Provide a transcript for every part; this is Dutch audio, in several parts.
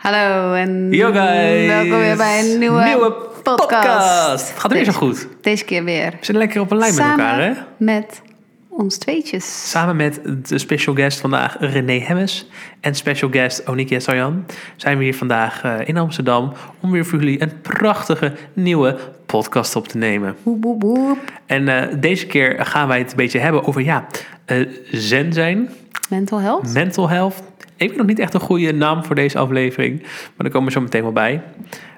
Hallo en Yo guys! welkom weer bij een nieuwe, podcast. Gaat het weer zo goed? Deze keer weer. We zijn lekker op een lijn met elkaar, hè? met ons tweetjes. Samen met de special guest vandaag René Hemmes en special guest Onikia Sayan zijn we hier vandaag eh, in Amsterdam om weer voor jullie een prachtige nieuwe podcast op te nemen. En eh, deze keer gaan wij het een beetje hebben over ja, eh, zen zijn, Mental health. mental health. Ik heb nog niet echt een goede naam voor deze aflevering, maar daar komen we zo meteen wel bij.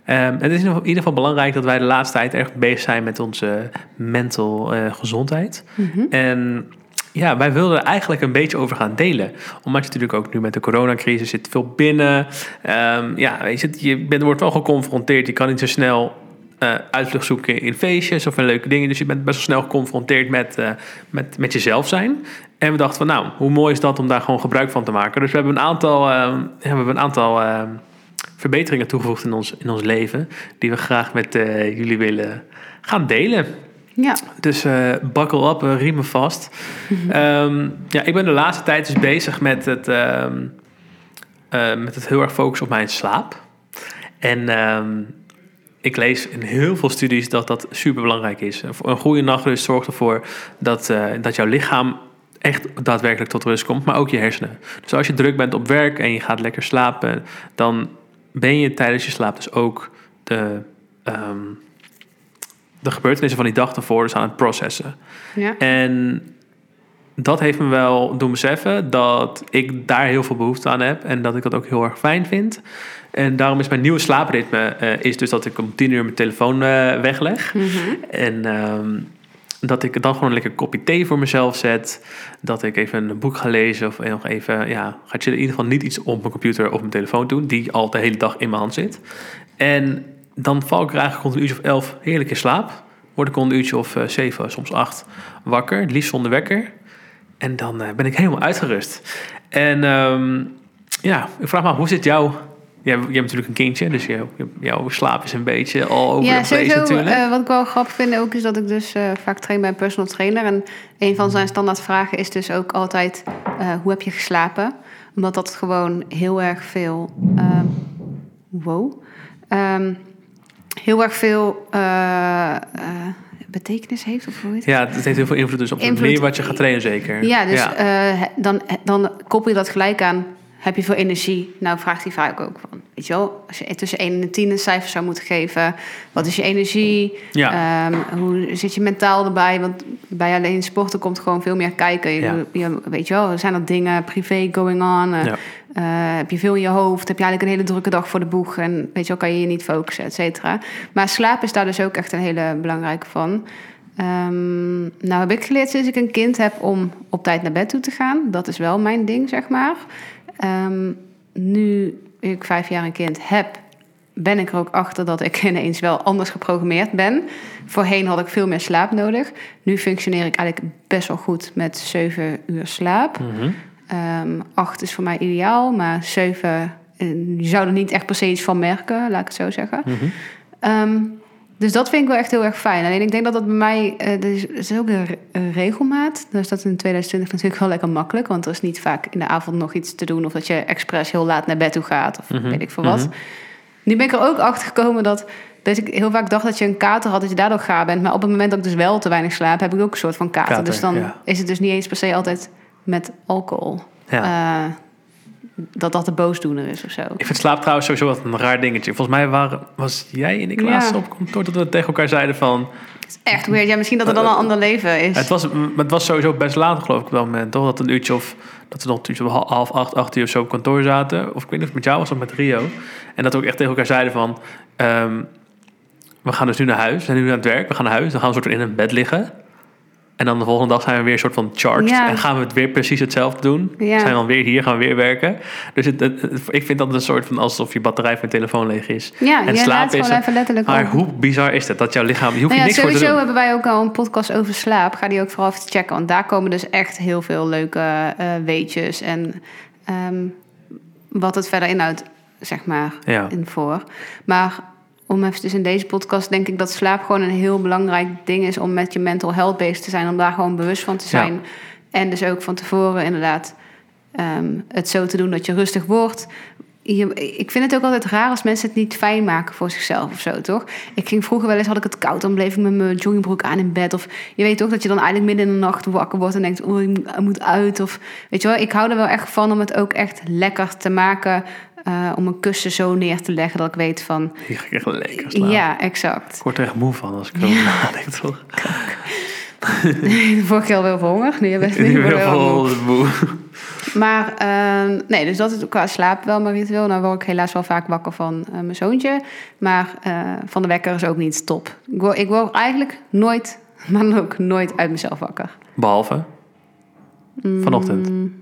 Ehm, het is in ieder geval belangrijk dat wij de laatste tijd erg bezig zijn met onze mental eh, gezondheid. Mhm. En ja, wij wilden er eigenlijk een beetje over gaan delen. Omdat je natuurlijk ook nu met de coronacrisis zit veel binnen. Ehm, ja, weet je, je bent, wordt wel geconfronteerd. Je kan niet zo snel uitvlucht zoeken in feestjes of in leuke dingen. Dus je bent best wel snel geconfronteerd met, eh, met, met jezelf zijn. En we dachten van nou, hoe mooi is dat om daar gewoon gebruik van te maken. Dus we hebben een aantal, ja, we hebben een aantal verbeteringen toegevoegd in ons, in ons leven. Die we graag met jullie willen gaan delen. Ja. Dus buckle up, uh, riemen vast. Ehm, ja, ik ben de laatste tijd dus bezig met het, ehm, eh, met het heel erg focussen op mijn slaap. En ehm, ik lees in heel veel studies dat dat super belangrijk is. Een goede nachtrust zorgt ervoor dat, eh, dat jouw lichaam echt daadwerkelijk tot rust komt, maar ook je hersenen. Dus als je druk bent op werk en je gaat lekker slapen, dan ben je tijdens je slaap dus ook de, ehm, de gebeurtenissen van die dag ervoor dus aan het processen. ja. En dat heeft me wel doen beseffen dat ik daar heel veel behoefte aan heb en dat ik dat ook heel erg fijn vind. En daarom is mijn nieuwe slaapreitme eh, is dus dat ik om tien uur mijn telefoon eh, wegleg. Mhm. En ehm, dat ik dan gewoon een lekker kopje thee voor mezelf zet. Dat ik even een boek ga lezen of nog even, ja, ga je in ieder geval niet iets op mijn computer of mijn telefoon doen, die al de hele dag in mijn hand zit. En dan val ik er eigenlijk rond een uurtje of elf heerlijk in slaap. Word ik rond een uurtje of eh, zeven, soms acht wakker, het liefst zonder wekker. En dan eh, ben ik helemaal uitgerust. En ehm, ja, ik vraag me af, hoe zit jouw... Je hebt, natuurlijk een kindje, dus jouw, jouw slaap is een beetje al over Ja, de place sowieso. natuurlijk. eh, wat ik wel grappig vind ook is dat ik dus eh, vaak train bij een personal trainer. En een van zijn standaard vragen is dus ook altijd: eh, hoe heb je geslapen? Omdat dat gewoon heel erg veel. ehm, wow. Ehm, heel erg veel betekenis heeft, of hoe het? Ja, het heeft heel veel invloed dus op de Invloed- manier wat je gaat trainen zeker. Ja, dus dan, dan koppel je dat gelijk aan. Heb je veel energie? Nou, vraagt hij vaak ook van. Weet je wel, als je tussen 1 en 10 een cijfer zou moeten geven. Wat is je energie? Ja. Ehm, hoe zit je mentaal erbij? Want bij alleen sporten komt gewoon veel meer kijken. Je, Ja. je- weet je wel, zijn er dingen privé going on? Eh, Ja. eh, heb je veel in je hoofd? Heb je eigenlijk een hele drukke dag voor de boeg? En weet je wel, kan je je niet focussen, et cetera. Maar slaap is daar dus ook echt een hele belangrijke van. Ehm, nou heb ik geleerd sinds ik een kind heb om op tijd naar bed toe te gaan. Dat is wel mijn ding, zeg maar. Ehm, nu ik vijf jaar een kind heb, ben ik er ook achter dat ik ineens wel anders geprogrammeerd ben. Voorheen had ik veel meer slaap nodig. Nu functioneer ik eigenlijk best wel goed met zeven uur slaap. Mhm. Ehm, acht is voor mij ideaal, maar zeven, je zou er niet echt per se iets van merken, laat ik het zo zeggen. Mhm. Ehm, dus dat vind ik wel echt heel erg fijn. Alleen ik denk dat dat bij mij, eh er is, er is ook een, re- een regelmaat. Dus dat is in 2020 natuurlijk wel lekker makkelijk, want er is niet vaak in de avond nog iets te doen of dat je expres heel laat naar bed toe gaat of Mhm. weet ik veel wat. Mhm. Nu ben ik er ook achter gekomen dat, dat ik heel vaak dacht dat je een kater had, dat je daardoor gaar bent. Maar op het moment dat ik dus wel te weinig slaap, heb ik ook een soort van kater. Kater, dus dan ja. is het dus niet eens per se altijd met alcohol. Ja. Eh, dat dat de boosdoener is of zo. Ik vind slaap trouwens sowieso wat een raar dingetje. Volgens mij waren, was jij en ik laatst Ja. op kantoor dat we tegen elkaar zeiden van... Echt weird. Ja, misschien dat het dan een ander leven is. Het was, het was sowieso best laat geloof ik op dat moment. Toch dat een uurtje of... Dat we nog een uurtje of half acht, acht uur of zo op kantoor zaten. Of ik weet niet of het met jou was of met Rio. En dat we ook echt tegen elkaar zeiden van... ehm, we gaan dus nu naar huis. We zijn nu aan het werk. We gaan naar huis. Dan gaan we soort in een bed liggen. En dan de volgende dag zijn we weer een soort van charged. Ja. En gaan we het weer precies hetzelfde doen. Ja. Zijn we dan weer hier, gaan we weer werken. Dus het, het- het- ik vind dat een soort van alsof je batterij van je telefoon leeg is. ja, en slaap is even letterlijk Maar op. hoe bizar is het dat jouw lichaam... Je hoeft Nou ja, niks voor te sowieso doen. hebben wij ook al een podcast over slaap. Ga die ook vooral even checken. Want daar komen dus echt heel veel leuke eh, weetjes. En ehm, wat het verder inhoudt, zeg maar, Ja. in voor. Maar om even dus in deze podcast denk ik dat slaap gewoon een heel belangrijk ding is... om met je mental health bezig te zijn. Om daar gewoon bewust van te zijn. En dus ook van tevoren inderdaad ehm, het zo te doen dat je rustig wordt. je, ik vind het ook altijd raar als mensen het niet fijn maken voor zichzelf of zo, toch? Ik ging vroeger wel eens, had ik het koud, dan bleef ik met mijn joggingbroek aan in bed. Of je weet toch dat je dan eigenlijk midden in de nacht wakker wordt en denkt, oh, ik moet uit. Of weet je wel, ik hou er wel echt van om het ook echt lekker te maken. Uh, om een kussen zo neer te leggen dat ik weet van... Hier ga ik echt lekker slapen. Ja, exact. Ik word er echt moe van als ik erover ja. nadenk, toch? vorige keer al wel honger. Nu best niet heel veel moe. Maar uh, nee, dus dat is qua slaap wel mijn ritueel. Nou word ik helaas wel vaak wakker van uh, mijn zoontje. Maar uh, van de wekker is ook niet top. Ik word, ik word eigenlijk nooit, maar ook nooit uit mezelf wakker. Behalve? Vanochtend? Mm.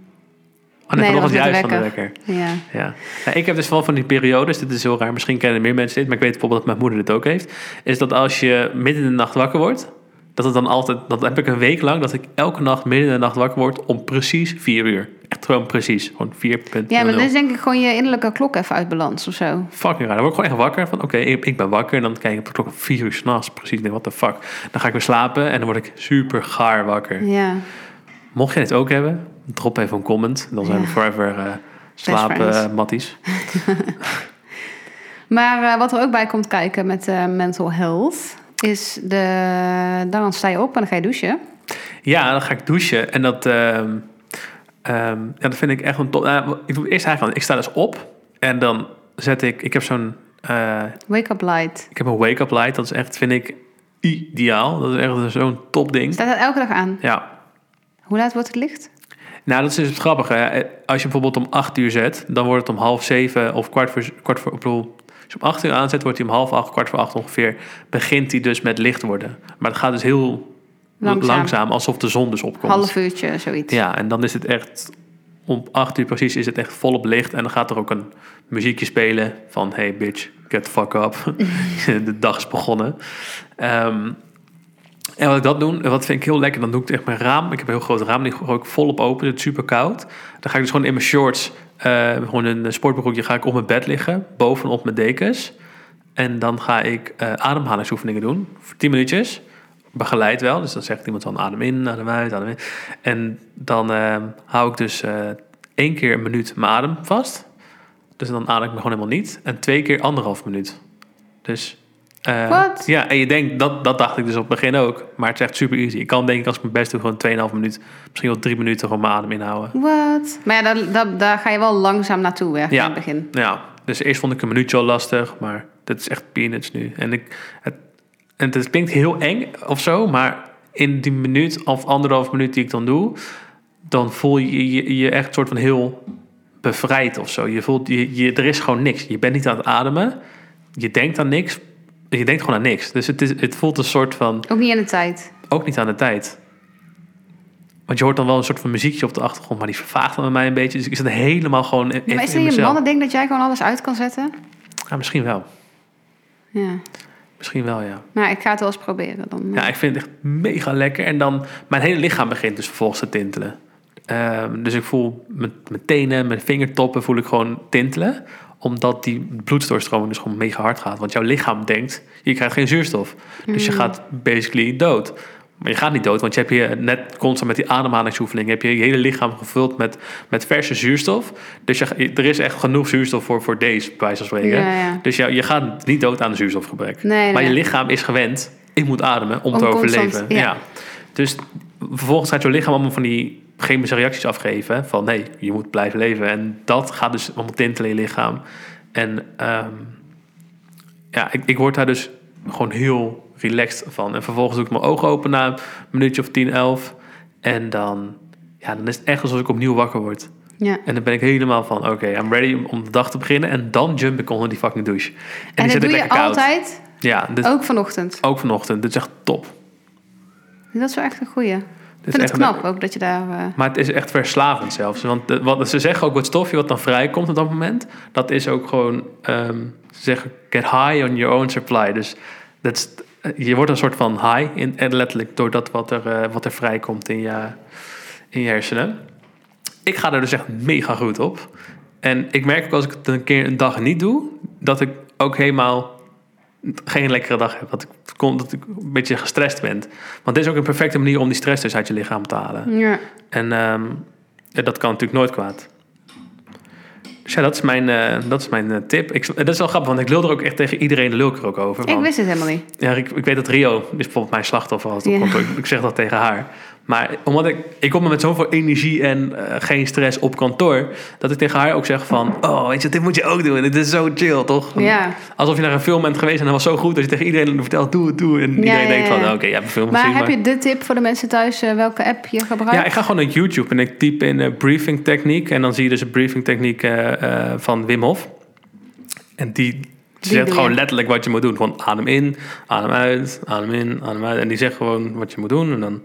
Oh, nee, nee vanochtend juist van de wekker. Ja. Ja. ja. Ik heb dus wel van die periodes, dit is heel raar, misschien kennen meer mensen dit, maar ik weet bijvoorbeeld dat mijn moeder dit ook heeft. Is dat als je midden in de nacht wakker wordt, dat het dan altijd, dat heb ik een week lang, dat ik elke nacht midden in de nacht wakker word om precies vier uur. Echt gewoon precies, gewoon 4.0. Ja, maar dan is denk ik gewoon je innerlijke klok even uit balans of zo. Fucking raar. Dan word ik gewoon echt wakker van, oké, ik, ik, ben wakker. En dan kijk ik op de klok vier uur s'nachts. Precies, denk, what the fuck. Dan ga ik weer slapen en dan word ik super gaar wakker. Ja. Mocht je het ook hebben, drop even een comment. Dan zijn we forever uh, slapen uh, matties. maar uh, wat er ook bij komt kijken met mental health is de, dan sta je op en dan ga je douchen. Ja, dan ga ik douchen. En dat, uh, um, ja, dat vind ik echt een top. Nou, ik doe eerst eigenlijk, ik sta dus op en dan zet ik, ik heb zo'n... Wake-up light. Ik heb een wake-up light, dat is echt, vind ik, ideaal. Dat is echt zo'n top ding. Staat dat elke dag aan? Ja. Hoe laat wordt het licht? Nou, dat is dus het grappige. Als je bijvoorbeeld om acht uur zet, dan wordt het om half zeven of kwart voor, kwart voor, je om 8 uur aanzet, wordt hij om half acht, kwart voor acht ongeveer, begint hij dus met licht worden. Maar het gaat dus heel langzaam, alsof de zon dus opkomt. Half uurtje, zoiets. Ja, en dan is het echt, om 8 uur precies is het echt volop licht. En dan gaat er ook een muziekje spelen van, hey bitch, get the fuck up. de dag is begonnen. Um, en wat ik dat doe, wat vind ik heel lekker, dan doe ik echt mijn raam. Ik heb een heel groot raam, die gooi ik volop open. Het is super koud. Dan ga ik dus gewoon in mijn shorts, uh, gewoon een sportbroekje, ga ik op mijn bed liggen, bovenop mijn dekens. En dan ga ik uh, ademhalingsoefeningen doen, voor 10 minuutjes. Begeleid wel, dus dan zegt iemand van adem in, adem uit, adem in. En dan uh, hou ik dus één keer een minuut mijn adem vast. Dus dan adem ik me gewoon helemaal niet. En twee keer anderhalf minuut. Dus uh, Wat? Ja, en je denkt, dat, dat dacht ik dus op het begin ook. Maar het is echt super easy. Ik kan denk ik als ik mijn best doe, gewoon 2,5 minuten, misschien wel 3 minuten gewoon mijn adem inhouden. Wat? Maar ja, daar, daar, daar, ga je wel langzaam naartoe ja. in het begin. Ja, dus eerst vond ik een minuutje al lastig, maar dat is echt peanuts nu. En, ik, het, en het klinkt heel eng of zo, maar in die minuut of anderhalf minuut die ik dan doe, dan voel je je, je echt soort van heel bevrijd of zo. Je voelt, je, je, er is gewoon niks. Je bent niet aan het ademen. Je denkt aan niks je denkt gewoon aan niks. Dus het, is, het voelt een soort van... Ook niet aan de tijd. Ook niet aan de tijd. Want je hoort dan wel een soort van muziekje op de achtergrond, maar die vervaagt dan bij mij een beetje. Dus ik zit helemaal gewoon. maar is je mannen denkt dat jij gewoon alles uit kan zetten? Ja, misschien wel. Ja. Misschien wel, ja. Maar ik ga het wel eens proberen dan. Ja, ik vind het echt mega lekker. En dan, mijn hele lichaam begint dus vervolgens te tintelen. Um, dus ik voel mijn, mijn tenen, mijn vingertoppen voel ik gewoon tintelen omdat die bloeddoorstroming dus gewoon mega hard gaat. Want jouw lichaam denkt, je krijgt geen zuurstof. Dus je hmm. gaat basically dood. Maar je gaat niet dood, want je hebt je net constant met die ademhalingsoefening... heb je je hele lichaam gevuld met, met verse zuurstof. Dus je, er is echt genoeg zuurstof voor, voor deze, bij wijze van spreken. Dus je, je gaat niet dood aan een zuurstofgebrek. maar je lichaam is gewend, ik moet ademen om, te overleven. ja. Dus vervolgens gaat je lichaam allemaal van die chemische reacties afgeven. Van nee, je moet blijven leven. En dat gaat dus allemaal tintelen in je lichaam. En um, ja, ik, ik word daar dus gewoon heel relaxed van. En vervolgens doe ik mijn ogen open na een minuutje of 10, 11. En dan, ja, dan is het echt alsof ik opnieuw wakker word. Ja. En dan ben ik helemaal van, oké, I'm ready om de dag te beginnen. En dan jump ik onder die fucking douche. En, en dat doe je koud. altijd? Ja. ook vanochtend? Ook vanochtend. Dit is echt top. Dat is wel echt een goeie. Ik vind het knap ook dat je daar... Uh... Maar het is echt verslavend zelfs. Want de, wat, ze zeggen ook, wat stofje wat dan vrijkomt op dat moment... dat is ook gewoon, um, ze zeggen, get high on your own supply. Dus dat is, je wordt een soort van high, in, letterlijk... door dat wat er, uh, wat er vrijkomt in je, in je hersenen. Ik ga er dus echt mega goed op. En ik merk ook als ik het een keer een dag niet doe... dat ik ook helemaal geen lekkere dag heb. Dat ik, dat ik een beetje gestrest ben. Want dit is ook een perfecte manier om die stress dus uit je lichaam te halen. Ja. En um, ja, dat kan natuurlijk nooit kwaad. Dus ja, dat is mijn, eh, dat is mijn eh, tip. Ik, dat is wel grappig, want ik lul er ook echt tegen iedereen lul ik er ook over. Ik wist het helemaal niet. Ja, ik, ik weet dat Rio is bijvoorbeeld mijn slachtoffer als het Ja. Ik, ik zeg dat tegen haar. Maar omdat ik, ik kom er met zoveel energie en eh, geen stress op kantoor, dat ik tegen haar ook zeg van, oh, weet je, dit moet je ook doen. Dit is zo chill, toch? Ja. Alsof je naar een film bent geweest en dat was zo goed dat je tegen iedereen vertelt, doe het, doe. En iedereen ja, denkt van, ja. oké, je hebt een film Maar gezien. heb je de tip voor de mensen thuis eh, welke app je gebruikt? Ja, ik ga gewoon naar YouTube en ik typ in eh, briefing techniek. En dan zie je dus een briefing techniek van Wim Hof. En die zegt doe gewoon letterlijk wat je moet doen. Gewoon adem in, adem uit, adem in, adem uit. En die zegt gewoon wat je moet doen. En dan,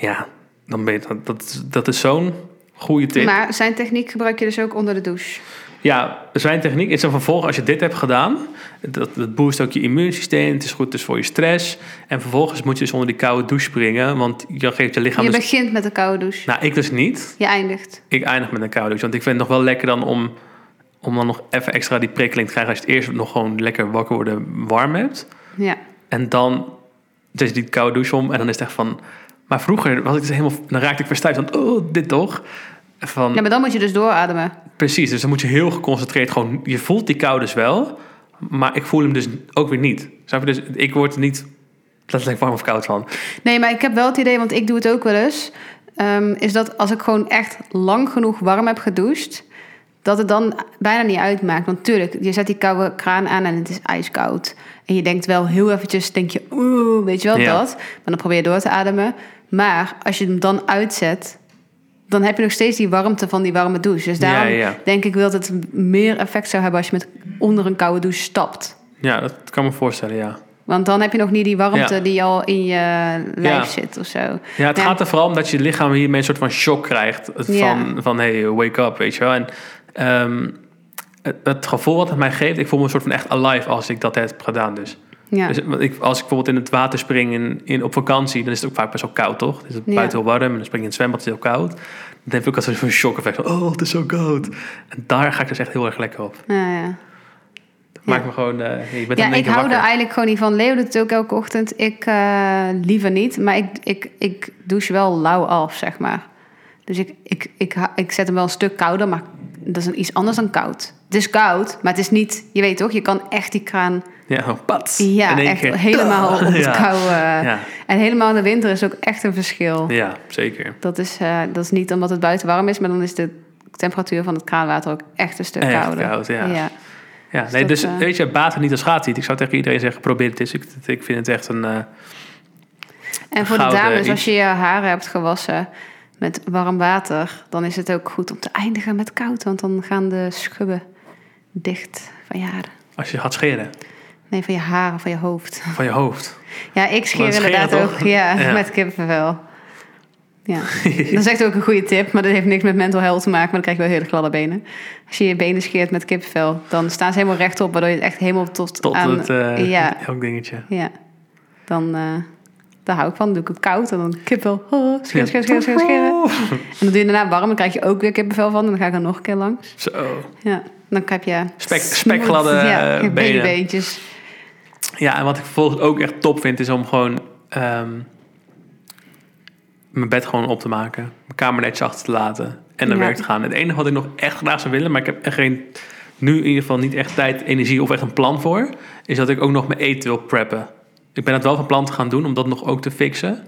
ja, dan ben je, dat, dat, is- dat is zo'n goede tip. Maar zijn techniek gebruik je dus ook onder de douche. Ja, zijn techniek is dan vervolgens, als je dit hebt gedaan, dat, dat boost ook je immuunsysteem. Het is goed dus voor je stress. En vervolgens moet je dus onder die koude douche springen, want je geeft je lichaam je dus... begint met een koude douche. Nou, ik dus niet. Je eindigt. Ik eindig met een koude douche. Want ik vind het nog wel lekker dan om, om dan nog even extra die prikkeling te krijgen. Als je het eerst nog gewoon lekker wakker worden warm hebt. Ja. En dan zet je die koude douche om. En dan is het echt van... Maar vroeger was ik dus helemaal... Dan raakte ik verstijfd van... Oh, dit toch? Van, ja, maar dan moet je dus doorademen. Precies, dus dan moet je heel geconcentreerd gewoon... Je voelt die kou dus wel. Maar ik voel hem dus ook weer niet. Snap je? Dus ik word er niet letterlijk warm of koud van. Nee, maar ik heb wel het idee, want ik doe het ook wel eens. ehm, is dat als ik gewoon echt lang genoeg warm heb gedoucht, dat het dan bijna niet uitmaakt. Want tuurlijk, je zet die koude kraan aan en het is ijskoud. En je denkt wel heel eventjes, denk je, oeh, weet je wel Ja. dat. Maar dan probeer je door te ademen. Maar als je hem dan uitzet, dan heb je nog steeds die warmte van die warme douche. Dus daarom Ja, ja. denk ik wel dat het meer effect zou hebben als je met onder een koude douche stapt. Ja, dat kan me voorstellen, ja. Want dan heb je nog niet die warmte Ja. die al in je lijf zit of zo. Ja, het gaat er vooral om dat je lichaam hiermee een soort van shock krijgt. Van, van hey, wake up, weet je wel. En ehm, het, het gevoel wat het mij geeft, ik voel me een soort van echt alive als ik dat heb gedaan dus. Ja. dus want ik, als ik bijvoorbeeld in het water spring in, in, op vakantie, dan is het ook vaak best wel koud, toch? Het is buiten heel warm en dan spring je in het zwembad, het is heel koud. Dan heb ik ook altijd zo'n shock effect van, oh, het is zo koud. En daar ga ik dus echt heel erg lekker op. Ja, ja. Dat maakt me gewoon, eh je bent ja, ik hou er eigenlijk gewoon niet van. Leo doet het ook elke ochtend. Ik eh, liever niet. Maar ik, ik, ik douche wel lauw af, zeg maar. Dus ik, ik, ik, ik zet hem wel een stuk kouder, maar dat is een, iets anders dan koud. Het is koud, maar het is niet... Je weet toch, je kan echt die kraan... Ja, gewoon pat. Ja, in één echt keer. helemaal op het Ja. koude. Ja. En helemaal in de winter is ook echt een verschil. Ja, zeker. Dat, is, eh, dat is niet omdat het buiten warm is, maar dan is de temperatuur van het kraanwater ook echt een stuk Echt kouder. koud, ja. ja. Ja, Dus nee, dat, dus eh, weet je, baten niet als gaat niet. Ik zou tegen iedereen zeggen, probeer het eens. Ik, ik vind het echt een... eh, En voor de dames, iets. als je je haren hebt gewassen met warm water, dan is het ook goed om te eindigen met koud, want dan gaan de schubben dicht van je haren. als je gaat scheren Nee, van je haren, van je hoofd. van je hoofd. Ja, ik scheer inderdaad ook ja, Ja. met kippenvel. Ja, dat is echt ook een goede tip, maar dat heeft niks met mental health te maken, maar dan krijg je wel hele gladde benen. Als je je benen scheert met kippenvel, dan staan ze helemaal rechtop, waardoor je het echt helemaal tot, Tot aan... het eh ja, elk dingetje. ja, dan... daar hou ik van. Dan doe ik het koud en dan kippenvel. Oh, scheren, scheren, scheren, scheren. En dan doe je daarna warm, dan krijg je ook weer kippenvel van. En dan ga ik er nog een keer langs. Zo. Ja, dan heb je... Spek- spekgladde, ja, babybeentjes. Ja, en wat ik vervolgens ook echt top vind, is om gewoon ehm, mijn bed gewoon op te maken. Mijn kamer netjes achter te laten. En naar Ja. werk te gaan. Het enige wat ik nog echt graag zou willen, maar ik heb echt geen, nu in ieder geval niet echt tijd, energie of echt een plan voor, is dat ik ook nog mijn eten wil preppen. Ik ben het wel van plan te gaan doen om dat nog ook te fixen.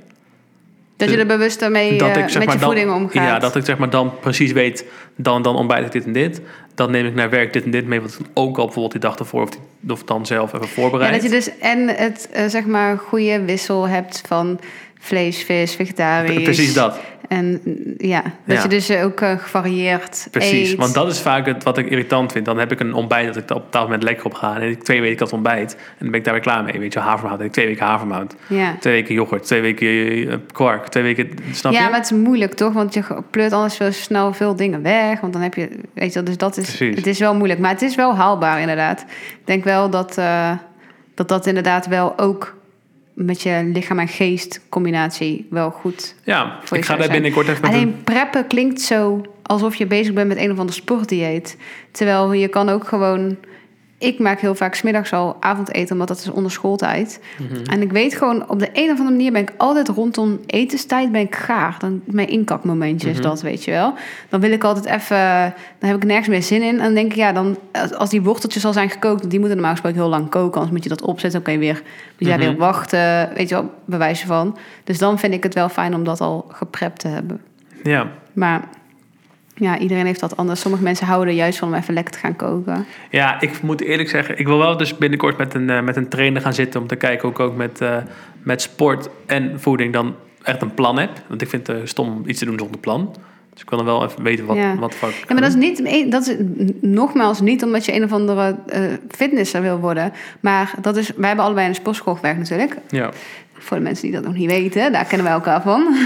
Dat je er bewust mee dat eh, ik zeg met maar je dan, voeding omgaat. Ja, dat ik zeg maar dan precies weet, dan, dan ontbijt ik dit en dit. Dan neem ik naar werk dit en dit mee, wat ik ook al bijvoorbeeld die dag ervoor of, die, of dan zelf even Ja, voorbereid. dat je dus en het eh, zeg maar goede wissel hebt van vlees, vis, vegetarisch. Precies dat. En ja, dat Ja. je dus ook eh, gevarieerd Precies, eet. want dat is vaak het, wat ik irritant vind. Dan heb ik een ontbijt dat ik op dat moment lekker op ga. En ik twee weken dat ontbijt. En dan ben ik daar weer klaar mee. Weet je, havermout. Ik twee weken havermout. Ja. Twee weken yoghurt. Twee weken eh, kwark. Twee weken, snap ja, je? maar het is moeilijk toch? Want je pleurt anders veel snel veel dingen weg. Want dan heb je, weet je, wel, dus dat is, Precies. het is wel moeilijk. Maar het is wel haalbaar inderdaad. Ik denk wel dat eh, dat, dat inderdaad wel ook met je lichaam en geest combinatie wel goed Ja, voor ik ga daar binnenkort even een... Alleen preppen klinkt zo alsof je bezig bent met een of ander sportdieet. Terwijl je kan ook gewoon ik maak heel vaak smiddags al avondeten, omdat dat is onder schooltijd. Mhm. En ik weet gewoon, op de een of andere manier ben ik altijd rondom etenstijd ben ik gaar. Dan, mijn inkakmomentje is Mhm. dat, weet je wel. Dan wil ik altijd even, dan heb ik nergens meer zin in. En dan denk ik, ja, dan, als- die worteltjes al zijn gekookt, die moeten normaal gesproken heel lang koken. Anders moet je dat opzetten, dan kan je weer, moet je daar Mhm. weer wachten, weet je wel, bewijzen van. Dus dan vind ik het wel fijn om dat al geprept te hebben. Ja. Maar ja, iedereen heeft dat anders. Sommige mensen houden er juist van om even lekker te gaan koken. ja, ik moet eerlijk zeggen, ik wil wel dus binnenkort met een, eh, met een trainer gaan zitten om te kijken hoe ik ook met, eh, met sport en voeding dan echt een plan heb. Want ik vind het eh, stom om iets te doen zonder plan. Dus ik wil dan wel even weten wat, Ja. wat voor. Ja, maar dat is niet, dat is nogmaals niet omdat je een of andere fitnesser wil worden. Maar dat is, wij hebben allebei een sportschool gewerkt natuurlijk. Ja. Voor de mensen die dat nog niet weten, daar kennen wij elkaar van.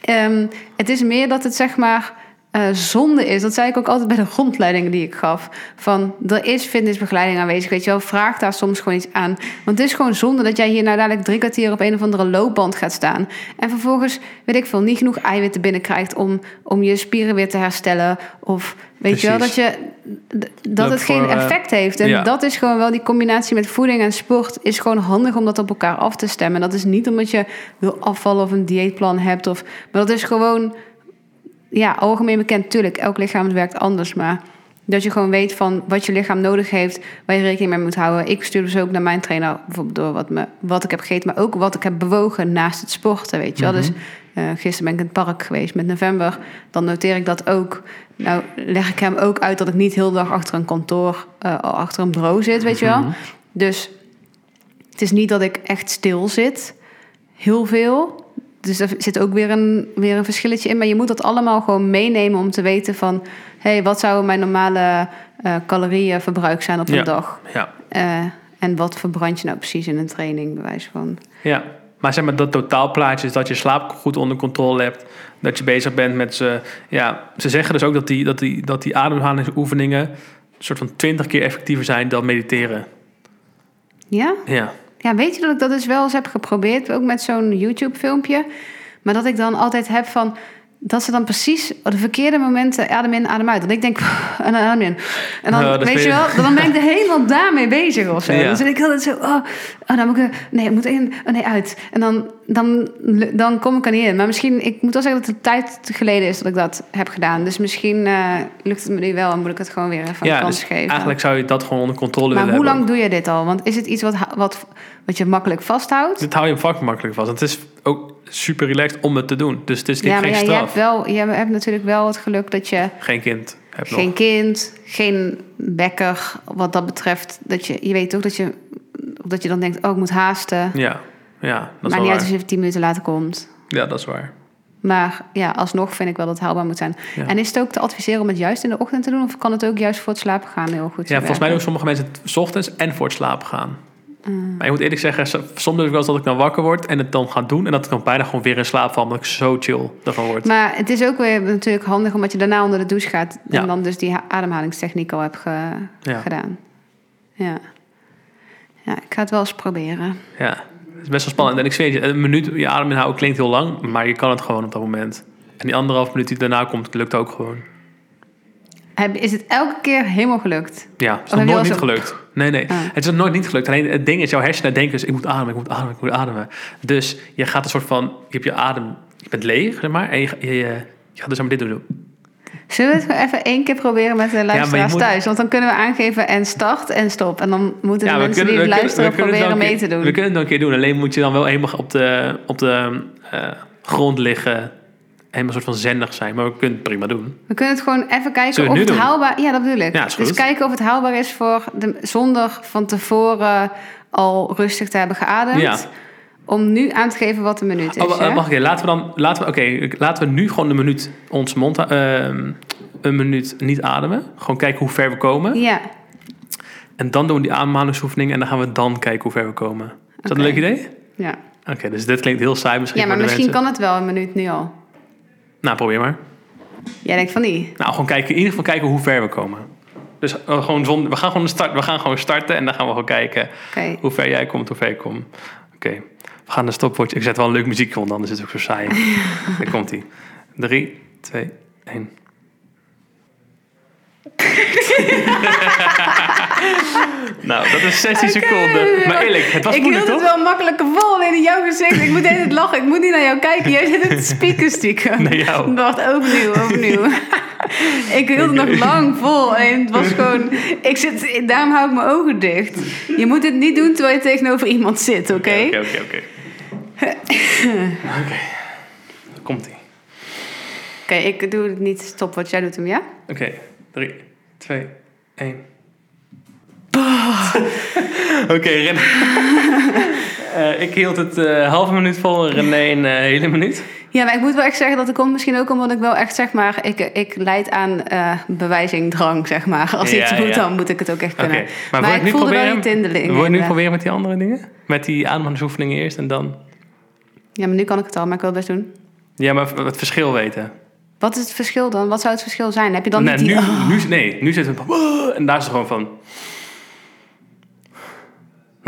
Ehm, het is meer dat het zeg maar eh, zonde is. Dat zei ik ook altijd bij de rondleidingen die ik gaf. Van er is fitnessbegeleiding aanwezig. Weet je wel, vraag daar soms gewoon iets aan. Want het is gewoon zonde dat jij hier nou dadelijk drie kwartier op een of andere loopband gaat staan. En vervolgens, weet ik veel, niet genoeg eiwitten binnenkrijgt om, om je spieren weer te herstellen. Of weet je wel, dat, je, dat het geen voor, eh, effect heeft. En ja. dat is gewoon wel die combinatie met voeding en sport. Is gewoon handig om dat op elkaar af te stemmen. Dat is niet omdat je wil afvallen of een dieetplan hebt. Of, maar dat is gewoon ja, algemeen bekend. Tuurlijk, elk lichaam werkt anders. Maar dat je gewoon weet van wat je lichaam nodig heeft, waar je rekening mee moet houden. Ik stuur dus ook naar mijn trainer bijvoorbeeld door wat, me, wat ik heb gegeten, maar ook wat ik heb bewogen naast het sporten. Weet je wel. Mhm. Dus eh, gisteren ben ik in het park geweest met november. Dan noteer ik dat ook. Nou, leg ik hem ook uit dat ik niet heel de dag achter een kantoor, eh, achter een bureau zit, weet je wel. Mhm. Dus het is niet dat ik echt stil zit. Heel veel. Dus er zit ook weer een, weer een verschilletje in. Maar je moet dat allemaal gewoon meenemen om te weten van... hé, hey, wat zou mijn normale eh calorieënverbruik zijn op een Ja. dag? Ja. Eh, en wat verbrand je nou precies in een training, bewijs van? Ja, maar zeg maar dat totaalplaatje is dat je slaap goed onder controle hebt. Dat je bezig bent met ze. Ja, ze zeggen dus ook dat die, dat die, dat die ademhalingsoefeningen een soort van twintig keer effectiever zijn dan mediteren. Ja? Ja. Ja, weet je dat ik dat dus wel eens heb geprobeerd, ook met zo'n YouTube-filmpje. Maar dat ik dan altijd heb van dat ze dan precies op de verkeerde momenten adem in, adem uit. Dat ik denk, en dan adem in. En dan, weet je je. wel, dan ben ik er helemaal daarmee bezig of zo. Ja. Dan zit ik altijd zo, oh, oh dan moet ik, nee, ik moet in, oh nee, uit. En dan, dan, dan kom ik er niet in. Maar misschien, ik moet wel zeggen dat het een tijd geleden is dat ik dat heb gedaan. Dus misschien eh, lukt het me nu wel en moet ik het gewoon weer even ja, kans dus geven. eigenlijk zou je dat gewoon onder controle maar willen hoe lang hebben. doe je dit al? Want is het iets wat, wat, wat je makkelijk vasthoudt? Dit hou je vak makkelijk vast. Het is ook super relaxed om het te doen. Dus het is niet Ja, maar geen ja, je hebt, wel, je hebt natuurlijk wel het geluk dat je Geen kind hebt geen nog. kind, geen wekker, wat dat betreft. Dat je, je weet ook dat je, dat je dan denkt, oh, ik moet haasten. Ja, ja, dat is maar niet uit als je tien minuten later komt. Ja, dat is waar. Maar ja, alsnog vind ik wel dat het haalbaar moet zijn. Ja. En is het ook te adviseren om het juist in de ochtend te doen? Of kan het ook juist voor het slapen gaan heel goed Ja, volgens mij doen sommige mensen het 's ochtends en voor het slapen gaan. Mm. Maar ik moet eerlijk zeggen, so- soms heb ik wel eens dat ik dan wakker word en het dan ga doen. En dat ik dan bijna gewoon weer in slaap val, omdat ik zo chill ervan word. Maar het is ook weer natuurlijk handig omdat je daarna onder de douche gaat. Ja. En dan dus die ha- ademhalingstechniek al hebt ge- Ja. gedaan. Ja. Ja, ik ga het wel eens proberen. Ja, het is best wel spannend. En ik zweer je, een minuut je adem inhouden klinkt heel lang, maar je kan het gewoon op dat moment. En die anderhalf minuut die daarna komt, lukt ook gewoon. Is het elke keer helemaal gelukt? Ja, het is nog nooit niet gelukt. Nee, nee. Ah. Het is nog nooit niet gelukt. Alleen het ding is, jouw hersenen denken dus, ik moet ademen, ik moet ademen, ik moet ademen. Dus je gaat een soort van, je hebt je adem, je bent leeg, zeg maar. En je, je, je, je gaat dus maar dit doen. Zullen we het gewoon even één keer proberen met de luisteraars thuis? Want dan kunnen we aangeven en start en stop. En dan moeten de mensen die het luisteren kunnen proberen mee keer- te doen. We kunnen het een keer doen. Alleen moet je dan wel helemaal op de, op de eh, grond liggen. Helemaal een soort van zendig zijn. Maar we kunnen het prima doen. We kunnen het gewoon even kijken of het doen? haalbaar Ja, dat bedoel ik. Ja, dus kijken of het haalbaar is voor de, zonder van tevoren al rustig te hebben geademd. Ja. Om nu aan te geven wat de minuut is. Oh, mag ik? Laten we dan... Laten we, Oké, laten we nu gewoon een minuut ons mond... ehm, een minuut niet ademen. Gewoon kijken hoe ver we komen. Ja, En dan doen we die ademhalingsoefening. En dan gaan we dan kijken hoe ver we komen. Is dat een leuk idee? ja. Oké, dus dit klinkt heel saai misschien ja maar misschien mensen. kan het wel een minuut nu al. Nou, probeer maar. Jij denkt van niet. Nou, gewoon kijken, in ieder geval kijken hoe ver we komen. Dus eh, gewoon zonder, we, gaan gewoon start, we gaan gewoon starten en dan gaan we gewoon kijken hoe ver jij komt, hoe ver ik kom. Oké, we gaan de stopwatch. Ik zet wel een leuk muziekje onder, anders is het ook zo saai. Daar komt hij. 3, 2, 1. Nou, dat is 16 seconden. Maar eerlijk, het was ik moeilijk, hield toch? het wel makkelijker vol in jouw gezicht. Ik moet even lachen. Ik moet niet naar jou kijken. Jij zit het spieken stiekem. Naar jou. Wacht, opnieuw, opnieuw. ik hield het nog lang vol. En het was gewoon... Ik zit, daarom hou ik mijn ogen dicht. Je moet het niet doen terwijl je tegenover iemand zit, oké? Oké, oké, oké. Oké. Komt-ie. Oké, ik doe het niet stop wat jij doet hem, ja? Oké, 3, 2, 1. Oké, René. Eh, ik hield het eh halve minuut vol en René een eh, hele minuut. Ja, maar ik moet wel echt zeggen dat het komt misschien ook omdat ik wel echt zeg maar... Ik, ik leid aan bewijzingdrang, zeg maar. Als Ja, iets moet, ja. dan moet ik het ook echt kunnen. maar, ik nu voelde wel proberen? die tindeling. Wil je nu proberen met die andere dingen? Met die ademhalingsoefeningen eerst en dan... Ja, maar nu kan ik het al, maar ik wil het best doen. Ja, maar het verschil weten. Wat is het verschil dan? Wat zou het verschil zijn? Heb je dan nee, niet die... nu, oh. nu, nee, nu zit het. En daar is het gewoon van...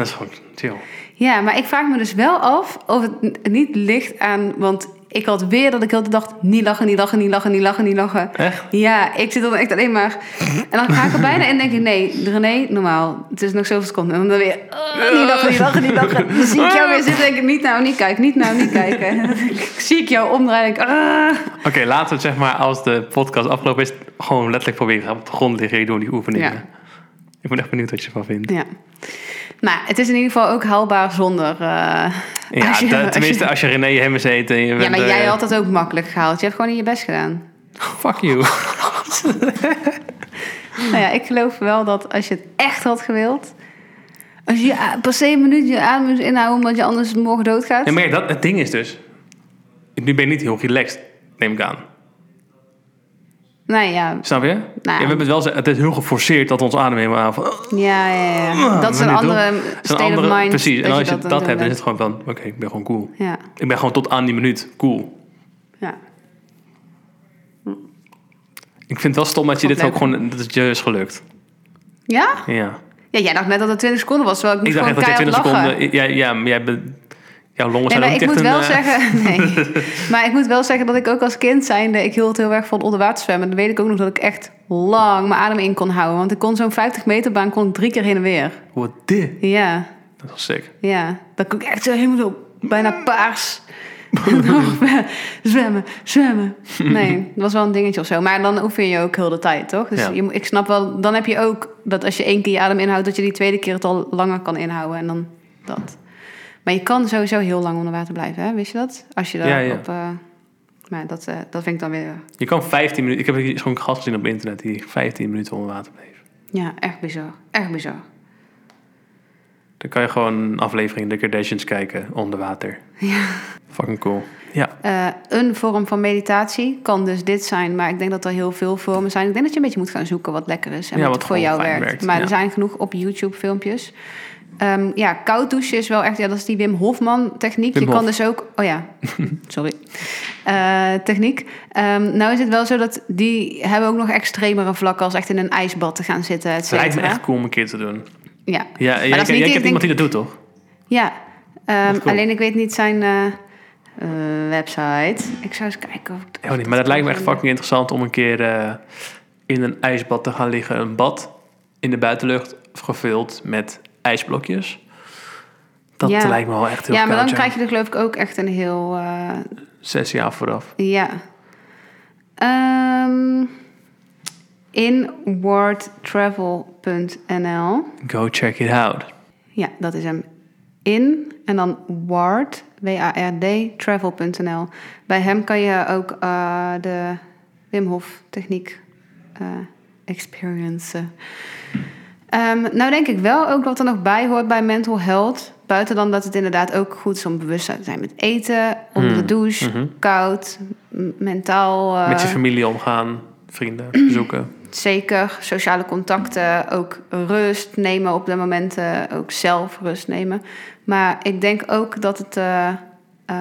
Dat is gewoon chill. Ja, maar ik vraag me dus wel af of het niet ligt aan... Want ik had weer dat ik heel de dag niet lachen, niet lachen, niet lachen, niet lachen, niet lachen. Echt? Ja, ik zit dan echt alleen maar... En dan ga ik er bijna in en denk ik... Nee, René, normaal. Het is nog zoveel seconden. En dan weer... oh, niet lachen, niet lachen, niet lachen. Dan zie ik jou weer zitten en denk ik... Niet nou, niet kijken, niet nou, niet kijken. En dan zie ik jou omdraaien en denk ik... ah. Oké, laten we het zeg maar als de podcast afgelopen is... gewoon letterlijk proberen. Op de grond liggen en doen die oefeningen. Ja. Ik ben echt benieuwd wat je ervan vindt. Ja. Maar het is in ieder geval ook haalbaar zonder... eh, Ja, als je- de- als je- tenminste als je René Hemmers heet en je Ja, maar jij eh, had dat ook makkelijk gehaald. Je hebt gewoon in je best gedaan. Fuck you. Nou ja, ik geloof wel dat als je het echt had gewild... Als je per se een minuut je adem moest inhouden... omdat je anders morgen doodgaat... Ja, maar dat, het ding is dus... Nu ben je niet heel relaxed, neem ik aan. Nee, ja. Snap je? Nou. Ja, we hebben het wel... ze- Het is heel geforceerd dat ons adem helemaal aan van... Ja, ja, ja. Dat is een andere doen- dat state andere- of mind. Precies, en dat als je dat, het hebt, dan is het gewoon van... Oké, ik ben gewoon cool. Ja, Ik ben gewoon tot aan die minuut cool. ja. Ik vind het wel stom dat je dit ook gewoon... Dat het je is gelukt. Ja? Ja. Ja, jij dacht net dat het 20 seconden was, terwijl ik Ik moest dacht echt gewoon dat je keihard 20 lachen. seconden... Ja, ja, maar jij bent... Jouw longen Nee, zijn maar ook ik moet wel een... eh, zeggen... Nee. Maar ik moet wel zeggen dat ik ook als kind zijnde... Ik hield heel erg van onder water zwemmen. Dan weet ik ook nog dat ik echt lang mijn adem in kon houden. Want ik kon zo'n 50 meter baan kon ik drie keer heen en weer. Wat dit? Ja, Dat is wel sick. ja. Dat kon ik echt zo helemaal zo bijna paars... zwemmen, zwemmen. Nee, dat was wel een dingetje of zo. Maar dan oefen je ook heel de tijd, toch? Dus Ja. je, moet- ik snap wel, dan heb je ook dat als je één keer je adem inhoudt, dat je die tweede keer het al langer kan inhouden. En dan dat. Maar je kan sowieso heel lang onder water blijven, hè? Wist je dat? Als je daar Ja, ja. op. eh, maar dat, eh, dat vind ik dan weer. Je kan 15 minuten... Ik heb hier zo'n gast gezien op internet die 15 minuten onder water bleef. Ja, echt bizar. Echt bizar. Dan kan je gewoon een aflevering The Kardashians kijken onder water. Ja. Fucking cool. Ja. Eh, een vorm van meditatie kan dus dit zijn, maar ik denk dat er heel veel vormen zijn. Ik denk dat je een beetje moet gaan zoeken wat lekker is en Ja, wat, wat voor jou werkt. werkt, Maar ja. er zijn genoeg op YouTube filmpjes. Ehm, ja, koud douchen is wel echt, ja, dat is die Wim Hofman techniek. Wim je kan dus ook, oh ja, sorry, Eh, techniek. Ehm, nou is het wel zo dat die hebben ook nog extremere vlakken als echt in een ijsbad te gaan zitten, et Het lijkt me echt cool om een keer te doen. Ja, Ja, jij, dat niet jij kent iemand die dat doet, toch? ja. Ehm, cool. alleen ik weet niet zijn eh, eh, website. Ik zou eens kijken of ik Oh, niet. Maar dat lijkt me echt fucking interessant om een keer in een ijsbad te gaan liggen. Een bad in de buitenlucht gevuld met ijsblokjes. Dat Ja. lijkt me wel echt heel Ja, maar dan krijg je er geloof ik ook echt een heel... eh, Zes jaar vooraf. ja. Ehm inwardtravel.nl Go check it out. Ja, dat is hem. In en dan ward, W-A-R-D, travel.nl. Bij hem kan je ook eh, de Wim Hof techniek eh experiencen. Ehm, nou denk ik wel ook wat er nog bij hoort bij mental health. Buiten dan dat het inderdaad ook goed is om bewust te zijn met eten, onder de Hmm, douche, mhm. koud, mentaal. eh, Met je familie omgaan, vrienden bezoeken. Zeker, sociale contacten, ook rust nemen op de momenten, ook zelf rust nemen. Maar ik denk ook dat het. eh, eh,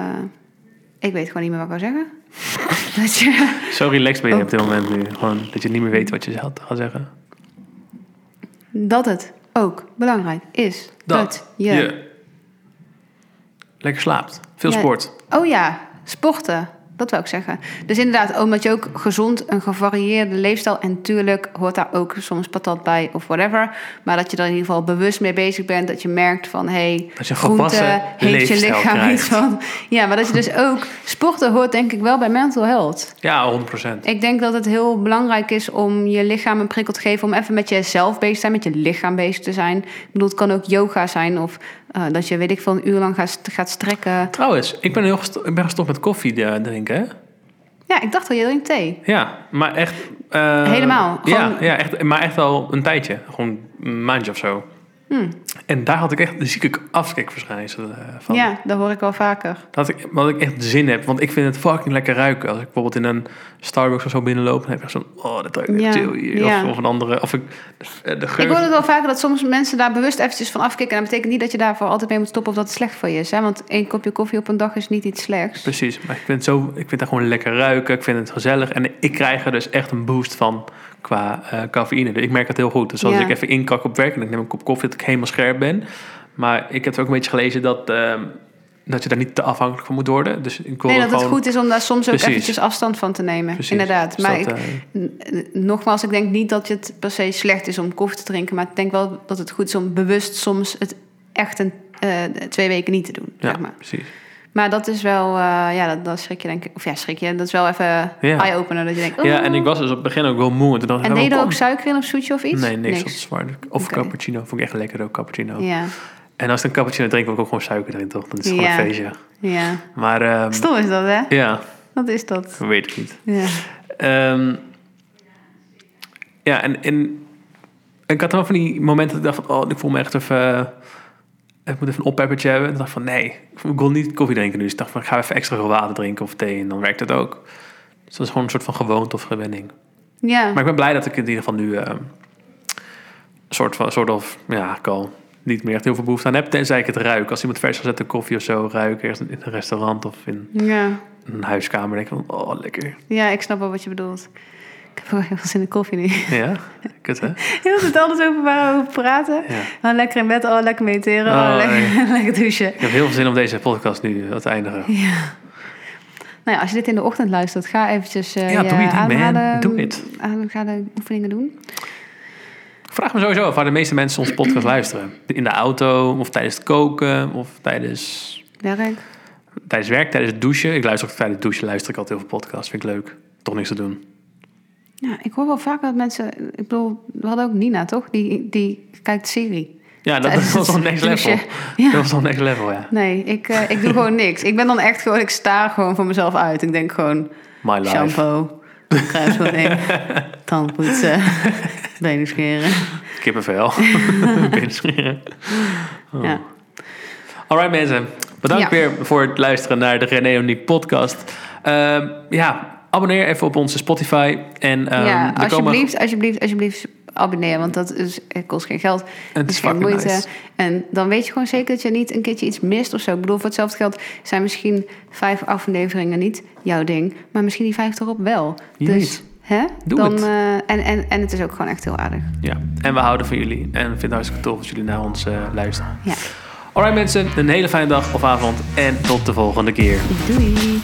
ik weet gewoon niet meer wat ik wil zeggen. dat je, Zo relaxed ben je op dit moment nu. Gewoon dat je niet meer weet wat je gaat gaan zeggen. Dat het ook belangrijk is dat, je. lekker slaapt. Veel Ja. sport. Oh ja, sporten. Dat wil ik zeggen. Dus inderdaad, omdat je ook gezond, een gevarieerde leefstijl... en natuurlijk hoort daar ook soms patat bij of whatever... maar dat je er in ieder geval bewust mee bezig bent... dat je merkt van, hé, hey, groente heeft je lichaam niet van... Ja, maar dat je dus ook... Sporten hoort denk ik wel bij mental health. Ja, 100 procent. Ik denk dat het heel belangrijk is om je lichaam een prikkel te geven... om even met jezelf bezig te zijn, met je lichaam bezig te zijn. Ik bedoel, het kan ook yoga zijn of eh, dat je, weet ik veel, een uur lang gaat, gaat strekken. Trouwens, ik ben, heel ik ben gestopt met koffie eh, drinken. Hè? Ja, ik dacht al, je drinkt thee. Ja, maar echt... eh, Helemaal, Ja, gewoon- ja echt, maar echt wel een tijdje. Gewoon een maandje of zo. Hm. En daar had ik echt een zieke afkikverschijnsel eh, van. Ja, dat hoor ik wel vaker. Dat ik, wat ik echt zin heb. Want ik vind het fucking lekker ruiken. Als ik bijvoorbeeld in een Starbucks of zo binnenloop... dan heb ik echt zo'n... Oh, dat ruikt echt Ja, chill ja. Of, of een andere... Of ik, de, de geur... Ik hoor het wel vaker dat soms mensen daar bewust eventjes van afkicken. En dat betekent niet dat je daarvoor altijd mee moet stoppen of dat het slecht voor je is. Hè? Want één kopje koffie op een dag is niet iets slechts. Precies, maar ik vind, het zo, ik vind het gewoon lekker ruiken. Ik vind het gezellig. En ik krijg er dus echt een boost van qua eh, cafeïne. Dus ik merk het heel goed. Dus als Ja. ik even inkak op werk en ik neem een kop koffie... dat ik helemaal scherp ben. Maar ik heb ook een beetje gelezen dat, ehm, dat je daar niet te afhankelijk van moet worden. Dus ik wil Nee, dat gewoon... het goed is om daar soms ook Precies. eventjes afstand van te nemen. Precies. Inderdaad. Dus Maar dat, ik, eh, Nogmaals, ik denk niet dat het per se slecht is om koffie te drinken. Maar ik denk wel dat het goed is om bewust soms het echt een, eh, twee weken niet te doen. ja, Zeg maar. precies. Maar dat is wel, eh, ja, dat, dat schrik je denk ik. Of ja, schrik je. Dat is wel even Ja. eye-opener. Dat je denkt, oh. Ja, en ik was dus op het begin ook wel moe. En, toen dacht ik, En oh, deed je er ook suiker in of zoetje of iets? Nee, niks, niks. zwaar. Of cappuccino. Vond ik echt lekker ook, cappuccino. Ja, En als ik een cappuccino drink, wil ik ook gewoon suiker erin, toch? Dat is gewoon Ja. een feestje. ja. Maar ehm, Stom is dat, hè? ja, Wat is dat? ik weet het niet. Ja. Ehm, ja, en, en ik had dan van die momenten dat ik dacht van... Oh, ik voel me echt even... ik moet even een oppeppertje hebben. En dacht van, nee, ik wil niet koffie drinken nu. Dus ik dacht van, ik ga even extra veel water drinken of thee. En dan werkt het ook. Dus dat is gewoon een soort van gewoonte of gewenning. Ja. Maar ik ben blij dat ik in ieder geval nu... een soort van, soort of, ja, ik al niet meer echt heel veel behoefte aan heb. Tenzij ik het ruik. Als iemand vers gezette koffie of zo ruikt, ergens in een restaurant of in ja. een huiskamer, denk ik van, oh, lekker. ja, ik snap wel wat je bedoelt. Ik heb ook heel veel zin in koffie nu. Ja, kut hè? Heel het alles over waarover praten. Ja. Oh, lekker in bed, oh, lekker mediteren, Oh, oh, lekker, lekker douchen. Ik heb heel veel zin om deze podcast nu te eindigen. Ja. Nou ja, als je dit in de ochtend luistert, ga eventjes eh Ja, je doe ademhalen- Doe het. Ga de oefeningen doen. Ik vraag me sowieso af waar de meeste mensen onze podcast luisteren. In de auto, of tijdens het koken, of tijdens, Werk. tijdens werk, tijdens het douchen. Ik luister ook tijdens het douchen, luister ik altijd heel veel podcasts. Vind ik leuk. Toch niks te doen. Ja, ik hoor wel vaker dat mensen... Ik bedoel, we hadden ook Nina, toch? Die, die kijkt serie. Ja, dat, dat was wel next level. Ja. Dat was wel next level, ja. Nee, ik, eh, ik doe gewoon niks. Ik ben dan echt gewoon... Ik sta gewoon voor mezelf uit. Ik denk gewoon My life. shampoo, kruiswoording, tandpoetsen, benen scheren. Kippenvel. Benen scheren. Oh. Ja. Alright mensen, bedankt Ja. weer voor het luisteren naar de René Uniek podcast. Ehm, ja, abonneer even op onze Spotify. En, ehm, ja, komen- alsjeblieft, alsjeblieft, alsjeblieft abonneer. Want dat is, het kost geen geld. Het is geen moeite. nice. En dan weet je gewoon zeker dat je niet een keertje iets mist of zo. Ik bedoel, voor hetzelfde geld zijn misschien vijf afleveringen niet jouw ding. Maar misschien die vijf erop wel. Je dus, weet. hè? Doe dan, het. eh, en, en, en het is ook gewoon echt heel aardig. Ja, en we houden van jullie. En we vinden het hartstikke tof dat jullie naar ons eh, luisteren. Ja. Alright mensen, een hele fijne dag of avond. En tot de volgende keer. Doei!